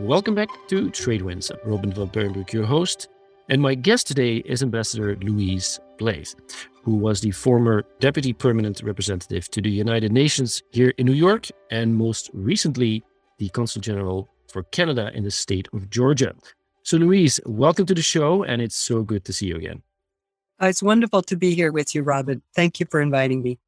Welcome back to Tradewinds. I'm Robin van your host. And my guest today is Ambassador Louise Blais, who was the former Deputy Permanent Representative to the United Nations here in New York, and most recently, the Consul General for Canada in the state of Georgia. So, Louise, welcome to the show, and it's so good to see you again. Uh, it's wonderful to be here with you, Robin. Thank you for inviting me.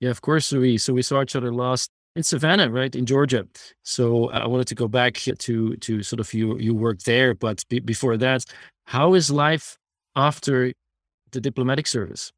Yeah, of course, Louise. So we saw each other last in Savannah, right in Georgia. So I wanted to go back to to sort of you you work there, but be, before that, how is life after the diplomatic service?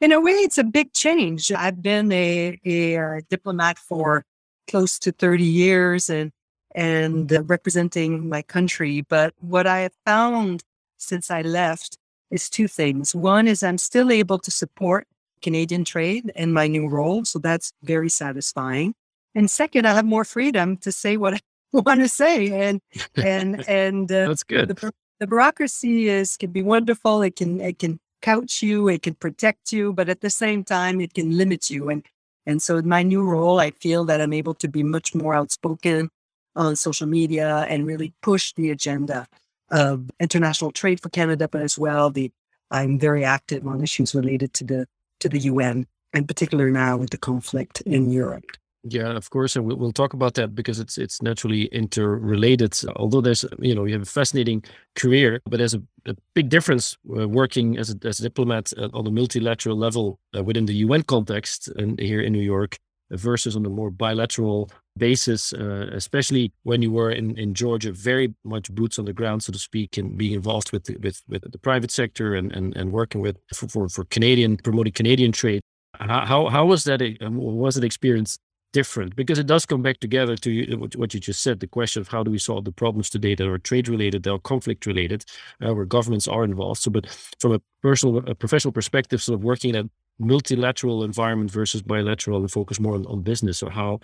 In a way, it's a big change. I've been a, a, diplomat for close to thirty years and and representing my country. But what I have found since I left is two things. One is I'm still able to support Canadian trade in my new role. So that's very satisfying. And second, I have more freedom to say what I want to say. And, and, and uh, that's good. The, the bureaucracy is, can be wonderful. It can, it can couch you. It can protect you, but at the same time, it can limit you. And, and so in my new role, I feel that I'm able to be much more outspoken on social media and really push the agenda of international trade for Canada, but as well the I'm very active on issues related to the to the UN, and particular now with the conflict in Europe. Yeah, of course, and we'll, talk about that because it's it's naturally interrelated. Although there's you know you have a fascinating career, but there's a, a big difference uh, working as a, as a diplomat uh, on a multilateral level uh, within the UN context and here in New York versus on a more bilateral basis, uh, especially when you were in, in Georgia, very much boots on the ground, so to speak, and being involved with the, with with the private sector and and, and working with for, for, for Canadian promoting Canadian trade. How how was that? Um, was it experience different? Because it does come back together to what you just said, the question of how do we solve the problems today that are trade related, that are conflict related, uh, where governments are involved. So, but from a personal, a professional perspective, sort of working in multilateral environment versus bilateral and focus more on, on business or how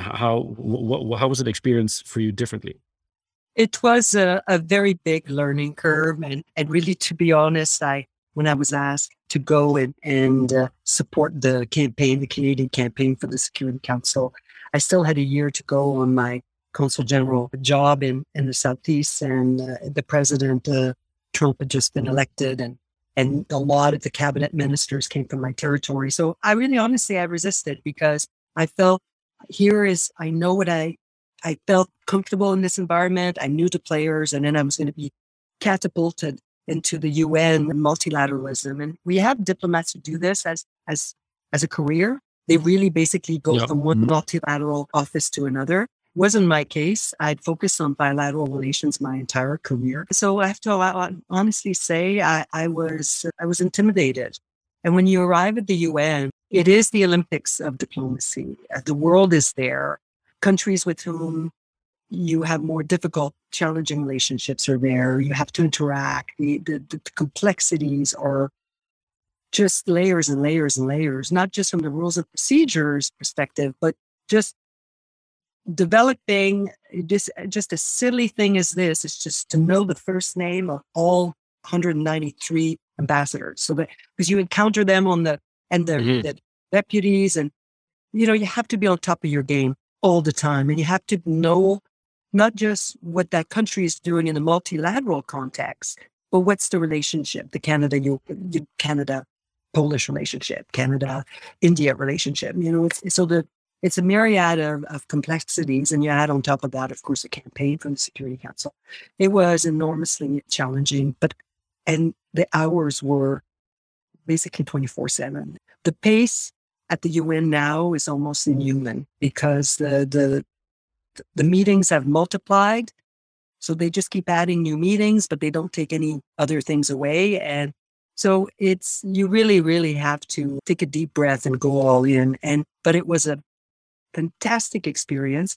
how what, how was it experience for you differently? It was a, a very big learning curve and and really to be honest i when i was asked to go and, and uh, support the campaign the canadian campaign for the security council i still had a year to go on my consul general job in in the southeast and uh, the president uh, trump had just been elected and and a lot of the cabinet ministers came from my territory so i really honestly i resisted because i felt here is I know what I I felt comfortable in this environment. I knew the players, and then I was going to be catapulted into the UN and multilateralism. And we have diplomats who do this as as as a career. They really basically go yep. from one mm-hmm. multilateral office to another. Wasn't my case. I'd focused on bilateral relations my entire career. So I have to honestly say I, I was I was intimidated. And when you arrive at the UN, it is the Olympics of diplomacy. Uh, the world is there. Countries with whom you have more difficult, challenging relationships are there. You have to interact. The, the, the complexities are just layers and layers and layers, not just from the rules and procedures perspective, but just developing just just a silly thing as this is just to know the first name of all 193 ambassadors so that because you encounter them on the and the, mm-hmm. the deputies and you know you have to be on top of your game all the time and you have to know not just what that country is doing in a multilateral context but what's the relationship the canada you, canada polish relationship canada india relationship you know it's, so the it's a myriad of, of, complexities and you add on top of that of course a campaign from the security council it was enormously challenging but and the hours were basically 24 7 the pace at the UN now is almost inhuman because the the the meetings have multiplied. So they just keep adding new meetings, but they don't take any other things away. And so it's you really, really have to take a deep breath and go all in. And but it was a fantastic experience.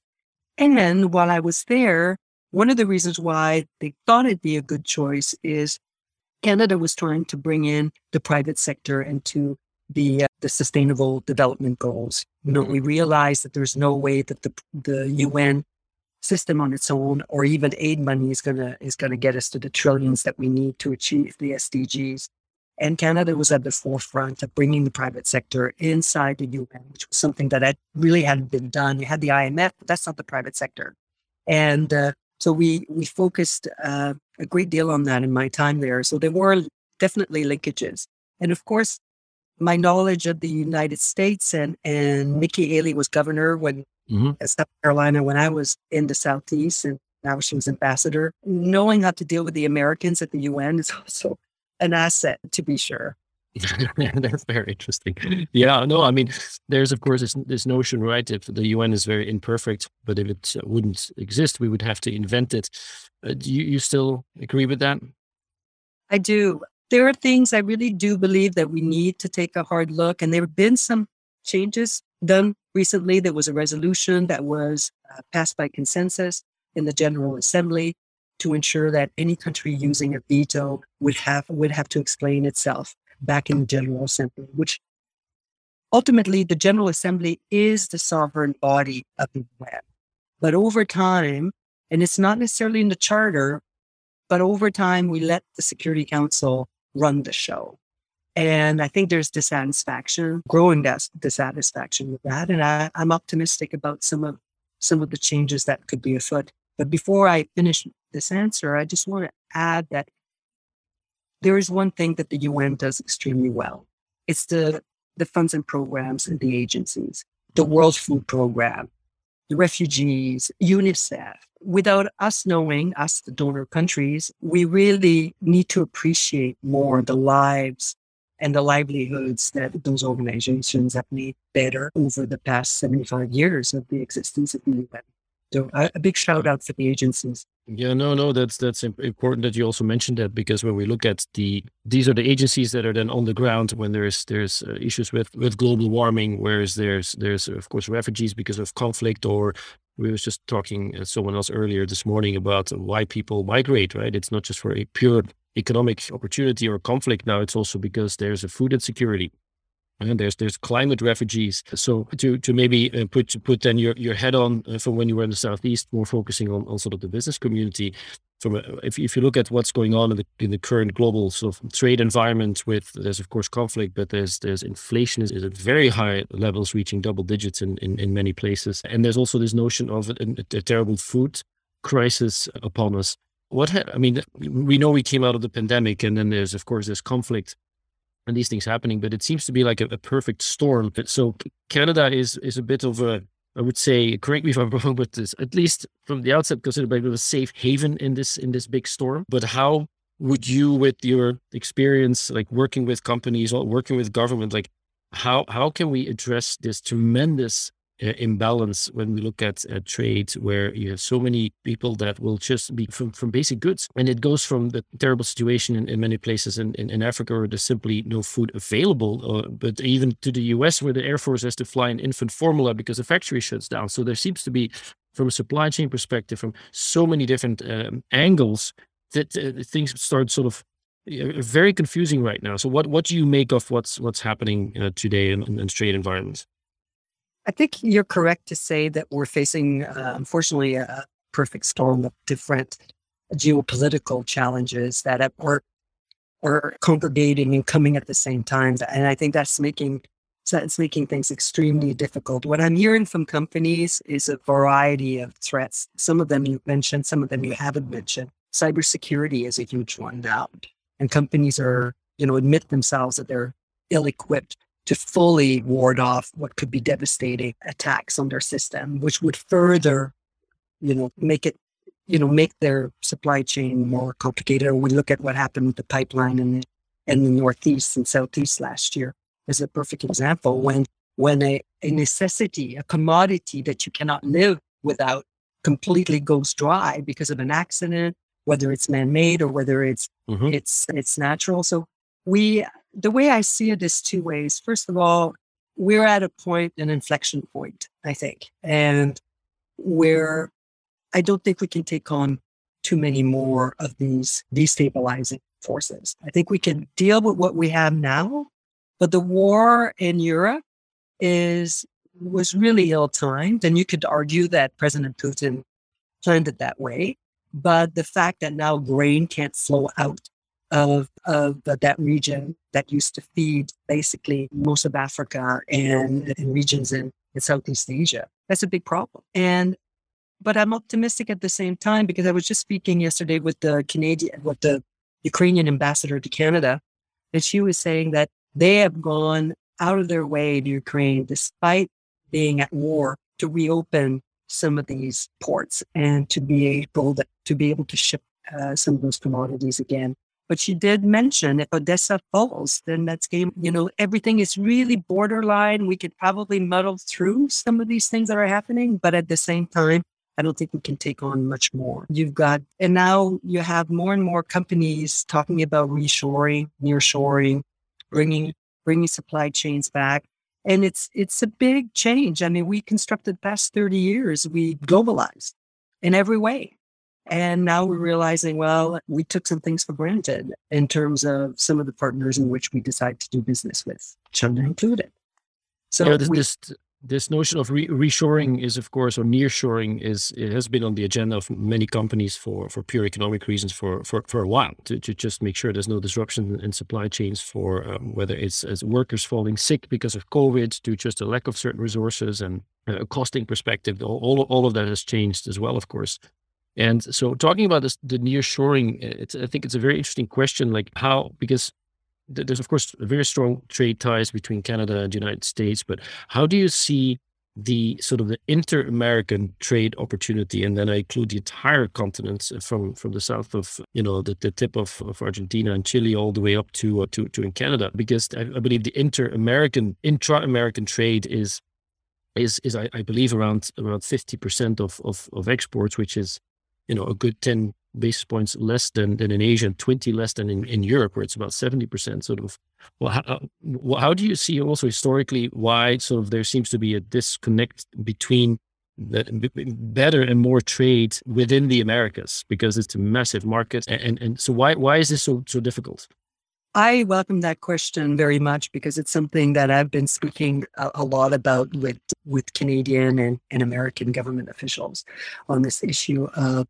And while I was there, one of the reasons why they thought it'd be a good choice is Canada was trying to bring in the private sector into the uh, the sustainable development goals. You know, we mm-hmm. that there's no way that the the UN system on its own or even aid money is gonna is gonna get us to the trillions that we need to achieve the SDGs. And Canada was at the forefront of bringing the private sector inside the UN, which was something that had really hadn't been done. You had the IMF, but that's not the private sector. And uh, So we we focused uh, a great deal on that in my time there. So there were definitely linkages, and of course, my knowledge of the United States and and Nikki Haley was governor when mm-hmm. South Carolina when I was in the Southeast, and now she was ambassador. Knowing how to deal with the Americans at the UN is also an asset, to be sure. That's very interesting. Yeah, no, I mean, there's of course this, this, notion, right? If the UN is very imperfect, but if it uh, wouldn't exist, we would have to invent it. Uh, do you, you still agree with that? I do. There are things I really do believe that we need to take a hard look, and there have been some changes done recently. There was a resolution that was uh, passed by consensus in the General Assembly to ensure that any country using a veto would have would have to explain itself back in the General Assembly, which ultimately the General Assembly is the sovereign body of the UN. But over time, and it's not necessarily in the charter, but over time, we let the Security Council run the show. And I think there's dissatisfaction, growing dis- dissatisfaction with that. And I, I'm optimistic about some of some of the changes that could be afoot. But before I finish this answer, I just want to add that there is one thing that the UN does extremely well. It's the, the funds and programs and the agencies, the World Food Program, the refugees, UNICEF. Without us knowing, us, the donor countries, we really need to appreciate more the lives and the livelihoods that those organizations have made better over the past 75 years of the existence of the UN. So a, a big shout out for the agencies. Yeah, no, no, that's that's important that you also mentioned that because when we look at the these are the agencies that are then on the ground when there's there's uh, issues with with global warming, whereas there's there's of course refugees because of conflict or we was just talking uh, someone else earlier this morning about why people migrate, right? It's not just for a pure economic opportunity or conflict now; it's also because there's a food insecurity and there's there's climate refugees. So to to maybe uh, put put then your your head on uh, from when you were in the southeast, more focusing on, on sort of the business community. From a, if if you look at what's going on in the in the current global sort of trade environment, with there's of course conflict, but there's there's inflation is, at very high levels, reaching double digits in, in, in many places, and there's also this notion of a, a, terrible food crisis upon us. What ha- I mean, we know we came out of the pandemic, and then there's of course this conflict and these things happening, but it seems to be like a, a, perfect storm. So Canada is is a bit of a, I would say, correct me if I'm wrong, but this at least from the outset considered a bit of a safe haven in this in this big storm. But how would you, with your experience, like working with companies or working with government, like how how can we address this tremendous imbalance when we look at uh, trade, where you have so many people that will just be from, from basic goods. And it goes from the terrible situation in, in many places in, in, in, Africa where there's simply no food available, uh, but even to the US where the Air Force has to fly an infant formula because the factory shuts down. So there seems to be, from a supply chain perspective, from so many different um, angles, that uh, things start sort of very confusing right now. So what what do you make of what's what's happening uh, today in, in trade environments? I think you're correct to say that we're facing, uh, unfortunately, a perfect storm of different geopolitical challenges that are, are congregating and coming at the same time. And I think that's making that's making things extremely difficult. What I'm hearing from companies is a variety of threats. Some of them you've mentioned, some of them you haven't mentioned. Cybersecurity is a huge one now. And companies are, you know, admit themselves that they're ill equipped to fully ward off what could be devastating attacks on their system, which would further, you know, make it, you know, make their supply chain more complicated. we look at what happened with the pipeline in the, in the Northeast and Southeast last year as a perfect example when when a, a necessity, a commodity that you cannot live without completely goes dry because of an accident, whether it's man-made or whether it's mm-hmm. it's it's natural. So we the way I see it is two ways. First of all, we're at a point, an inflection point, I think, and where I don't think we can take on too many more of these destabilizing forces. I think we can deal with what we have now, but the war in Europe is was really ill timed, and you could argue that President Putin planned it that way. But the fact that now grain can't flow out of, of that region that used to feed basically most of Africa and, and regions in, in Southeast Asia. That's a big problem. And but I'm optimistic at the same time because I was just speaking yesterday with the Canadian, with the Ukrainian ambassador to Canada, and she was saying that they have gone out of their way to Ukraine, despite being at war, to reopen some of these ports and to be able to, to be able to ship uh, some of those commodities again. But she did mention if Odessa falls, then that's game. You know, everything is really borderline. We could probably muddle through some of these things that are happening, but at the same time, I don't think we can take on much more. You've got, and now you have more and more companies talking about reshoring, nearshoring, bringing bringing supply chains back, and it's it's a big change. I mean, we constructed the past thirty years, we globalized in every way, and now we're realizing, well, we took some things for granted in terms of some of the partners in which we decide to do business with, China included. So yeah, this, we, this this notion of re- reshoring is, of course, or nearshoring is it has been on the agenda of many companies for for pure economic reasons for for, for a while to, to just make sure there's no disruption in supply chains for um, whether it's as workers falling sick because of COVID to just a lack of certain resources and a costing perspective. All, all all of that has changed as well, of course. And so, talking about this, the nearshoring, I think it's a very interesting question. Like how because there's of course very strong trade ties between Canada and the United States, but how do you see the sort of the inter-American trade opportunity, and then I include the entire continent uh, from from the south of you know the, the tip of, of Argentina and Chile all the way up to uh, to to in Canada, because I, I believe the inter-American intra-American trade is is is I, I believe around around fifty percent of, of of exports, which is you know a good ten basis points less than, than in Asia and 20 less than in, in Europe, where it's about 70% sort of. Well, how, uh, how do you see also historically why sort of there seems to be a disconnect between better and more trade within the Americas because it's a massive market. And, and, and so why, why is this so, so difficult? I welcome that question very much because it's something that I've been speaking a, a, lot about with with Canadian and, and American government officials on this issue of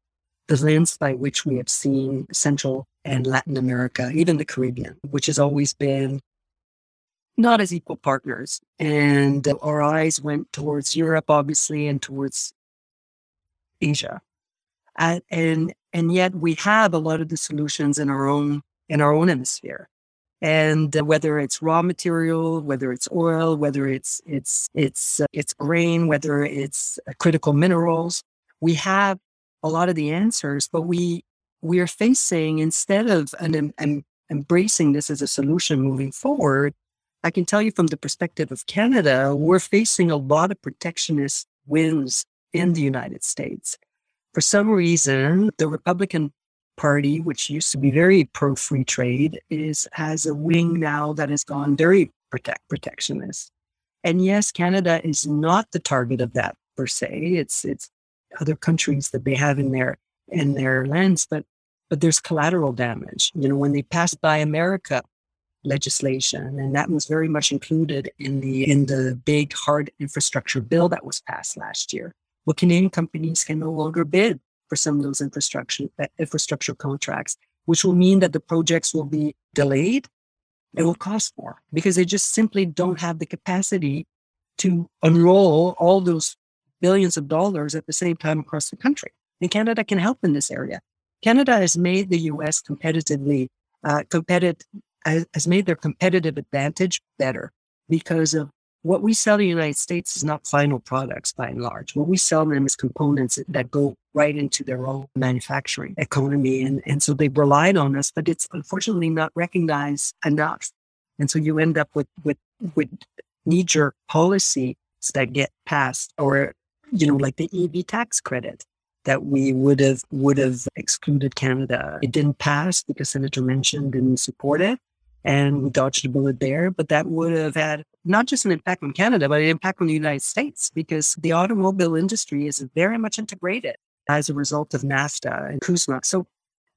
the lens by which we have seen Central and Latin America, even the Caribbean, which has always been not as equal partners. And our eyes went towards Europe, obviously, and towards Asia. And, and, and yet we have a lot of the solutions in our own, in our own hemisphere. And whether it's raw material, whether it's oil, whether it's, it's, it's, uh, it's grain, whether it's uh, critical minerals, we have a lot of the answers, but we we are facing instead of an, an embracing this as a solution moving forward. I can tell you from the perspective of Canada, we're facing a lot of protectionist winds in the United States. For some reason, the Republican Party, which used to be very pro free trade, is has a wing now that has gone very protect protectionist. And yes, Canada is not the target of that per se. It's it's other countries that they have in their in their lands, but but there's collateral damage. You know, when they passed Buy America legislation, and that was very much included in the in the big hard infrastructure bill that was passed last year. Well, Canadian companies can no longer bid for some of those infrastructure infrastructure contracts, which will mean that the projects will be delayed. It will cost more because they just simply don't have the capacity to unroll all those billions of dollars at the same time across the country. And Canada can help in this area. Canada has made the US competitively, uh, competitive, has made their competitive advantage better because of what we sell in the United States is not final products by and large. What we sell them is components that go right into their own manufacturing economy. And, and so they've relied on us, but it's unfortunately not recognized enough. And so you end up with, with, with knee jerk policies that get passed or you know, like the EV tax credit that we would have would have excluded Canada. It didn't pass because Senator Manchin didn't support it, and we dodged a bullet there. But that would have had not just an impact on Canada, but an impact on the United States because the automobile industry is very much integrated as a result of NAFTA and CUSMA. So.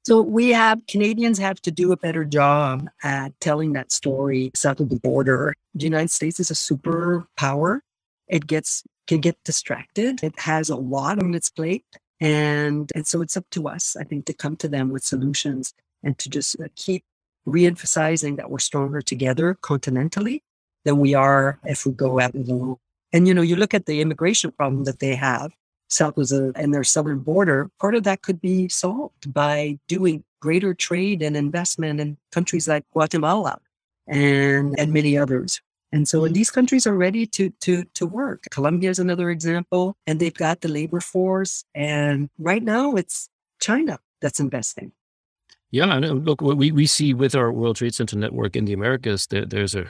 So we have Canadians have to do a better job at telling that story south of the border. The United States is a superpower. It gets can get distracted. It has a lot on its plate. And, and so it's up to us, I think, to come to them with solutions and to just uh, keep re-emphasizing that we're stronger together continentally than we are if we go out alone. And, you know, you look at the immigration problem that they have. south was a, and their southern border, part of that could be solved by doing greater trade and investment in countries like Guatemala and, and many others. And so these countries are ready to to to work. Colombia is another example, and they've got the labor force. And right now, it's China that's investing. Yeah, look, we, we see with our World Trade Center network in the Americas, there, there's a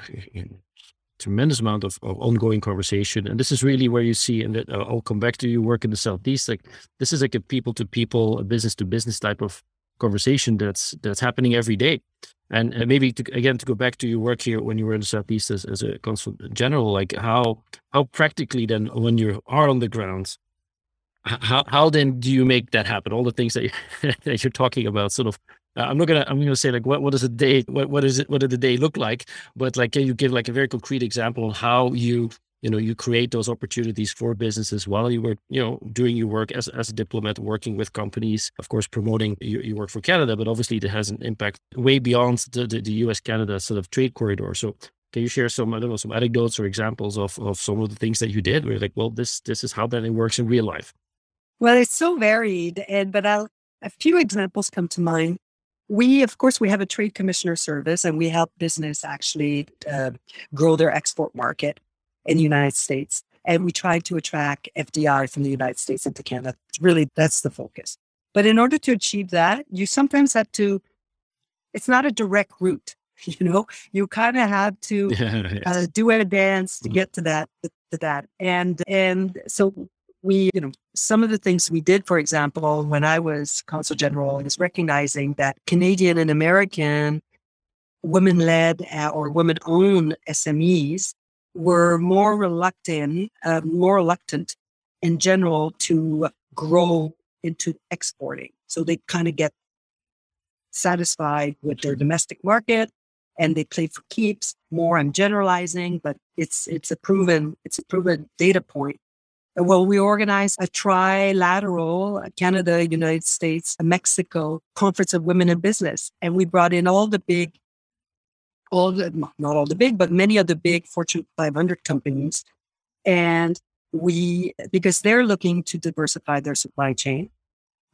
tremendous amount of, of ongoing conversation. And this is really where you see, and uh, I'll come back to you work in the Southeast. Like this is like a people to people, a business to business type of conversation that's that's happening every day. And maybe to, again to go back to your work here when you were in the southeast as, as a consul general, like how how practically then when you are on the ground, how how then do you make that happen? All the things that you, that you're talking about, sort of. Uh, I'm not gonna I'm gonna say like what what does a day what what is it what did the day look like? But like can you give like a very concrete example on how you you know you create those opportunities for businesses while you were you know doing your work as, as a diplomat working with companies of course promoting your, your work for canada but obviously it has an impact way beyond the, the, the us canada sort of trade corridor. So can you share some i don't know some anecdotes or examples of, of some of the things that you did where like well this this is how that it works in real life well it's so varied and but I'll, a few examples come to mind. We of course we have a trade commissioner service and we help business actually uh, grow their export market in the United States. And we tried to attract FDI from the United States into Canada. Really, that's the focus. But in order to achieve that, you sometimes have to, it's not a direct route. You know, you kind of have to yes. uh, do a dance to mm-hmm. get to that, to that. And, and so we, you know, some of the things we did, for example, when I was consul general, is recognizing that Canadian and American women led uh, or women owned SMEs were more reluctant, uh, more reluctant in general to grow into exporting. So they kind of get satisfied with their domestic market and they play for keeps. More I'm generalizing, but it's it's a proven it's a proven data point. Well, we organized a trilateral Canada, United States, Mexico conference of women in business, and we brought in all the big all the, not all the big, but many of the big Fortune 500 companies. And we, because they're looking to diversify their supply chain,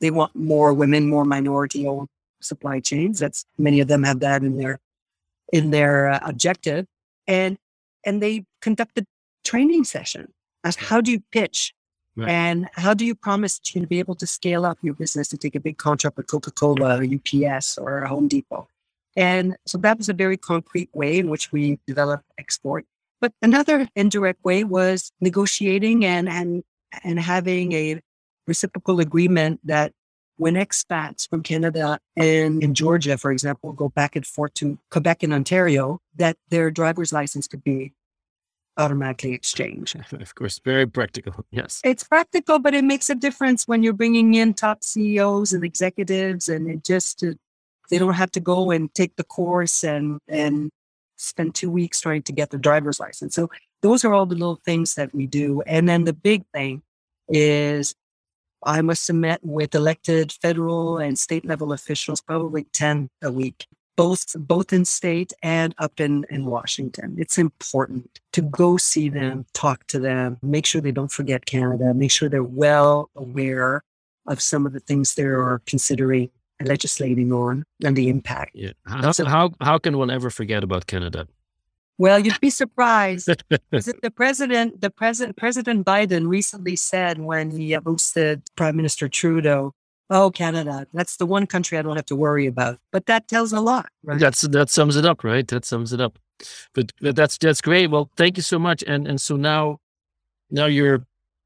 they want more women, more minority owned supply chains. That's many of them have that in their, in their uh, objective. And, and they conducted training session as how do you pitch Right. And how do you promise to be able to scale up your business to take a big contract with Coca Cola or UPS or Home Depot? And so that was a very concrete way in which we developed export. But another indirect way was negotiating and, and, and having a reciprocal agreement that when expats from Canada and in Georgia, for example, go back and forth to Quebec and Ontario, that their driver's license could be automatically exchanged. Of course, very practical. Yes. It's practical, but it makes a difference when you're bringing in top CEOs and executives and it just they don't have to go and take the course and and spend two weeks trying to get their driver's license. So those are all the little things that we do. And then the big thing is I must met with elected federal and state level officials, probably 10 a week, both both in state and up in, in Washington. It's important to go see them, talk to them, make sure they don't forget Canada, make sure they're well aware of some of the things they're considering legislating on and the impact. Yeah. How, so, how, how can one ever forget about Canada? Well, you'd be surprised. the president, the president, President Biden recently said when he hosted Prime Minister Trudeau, "Oh, Canada, that's the one country I don't have to worry about." But that tells a lot, right? That's that sums it up, right? That sums it up. But, but that's that's great. Well, thank you so much. And and so now, now you're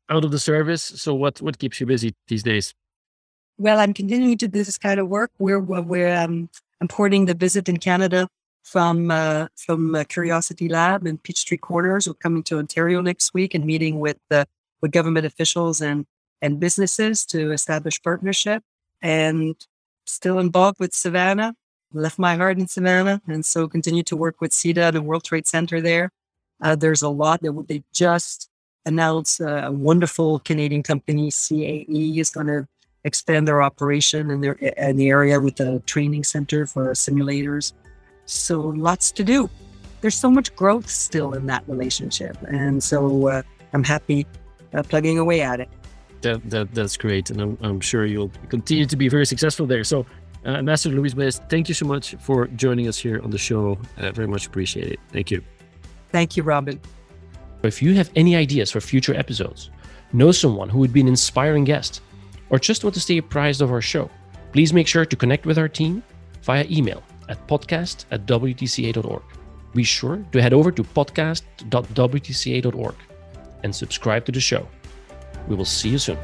out of the service. So what what keeps you busy these days? Well, I'm continuing to do this kind of work. We're we're um, importing the visit in Canada from uh, from uh, Curiosity Lab and Peachtree Corners. We're coming to Ontario next week and meeting with uh, with government officials and and businesses to establish partnership. And still involved with Savannah. Left my heart in Savannah, and so continue to work with SEDA, the World Trade Center there. Uh, there's a lot that they just announced. Uh, a wonderful Canadian company, CAE, is going to expand their operation in their in the area with a training center for simulators. So lots to do. There's so much growth still in that relationship, and so uh, I'm happy uh, plugging away at it. that, that that's great, and I'm, I'm sure you'll continue to be very successful there. So, uh, Master Louise Blais, thank you so much for joining us here on the show. Uh, very much appreciate it. Thank you. Thank you, Robin. If you have any ideas for future episodes, know someone who would be an inspiring guest, or just want to stay apprised of our show, please make sure to connect with our team via email at podcast at WTCA.org. Be sure to head over to podcast.wtca.org and subscribe to the show. We will see you soon.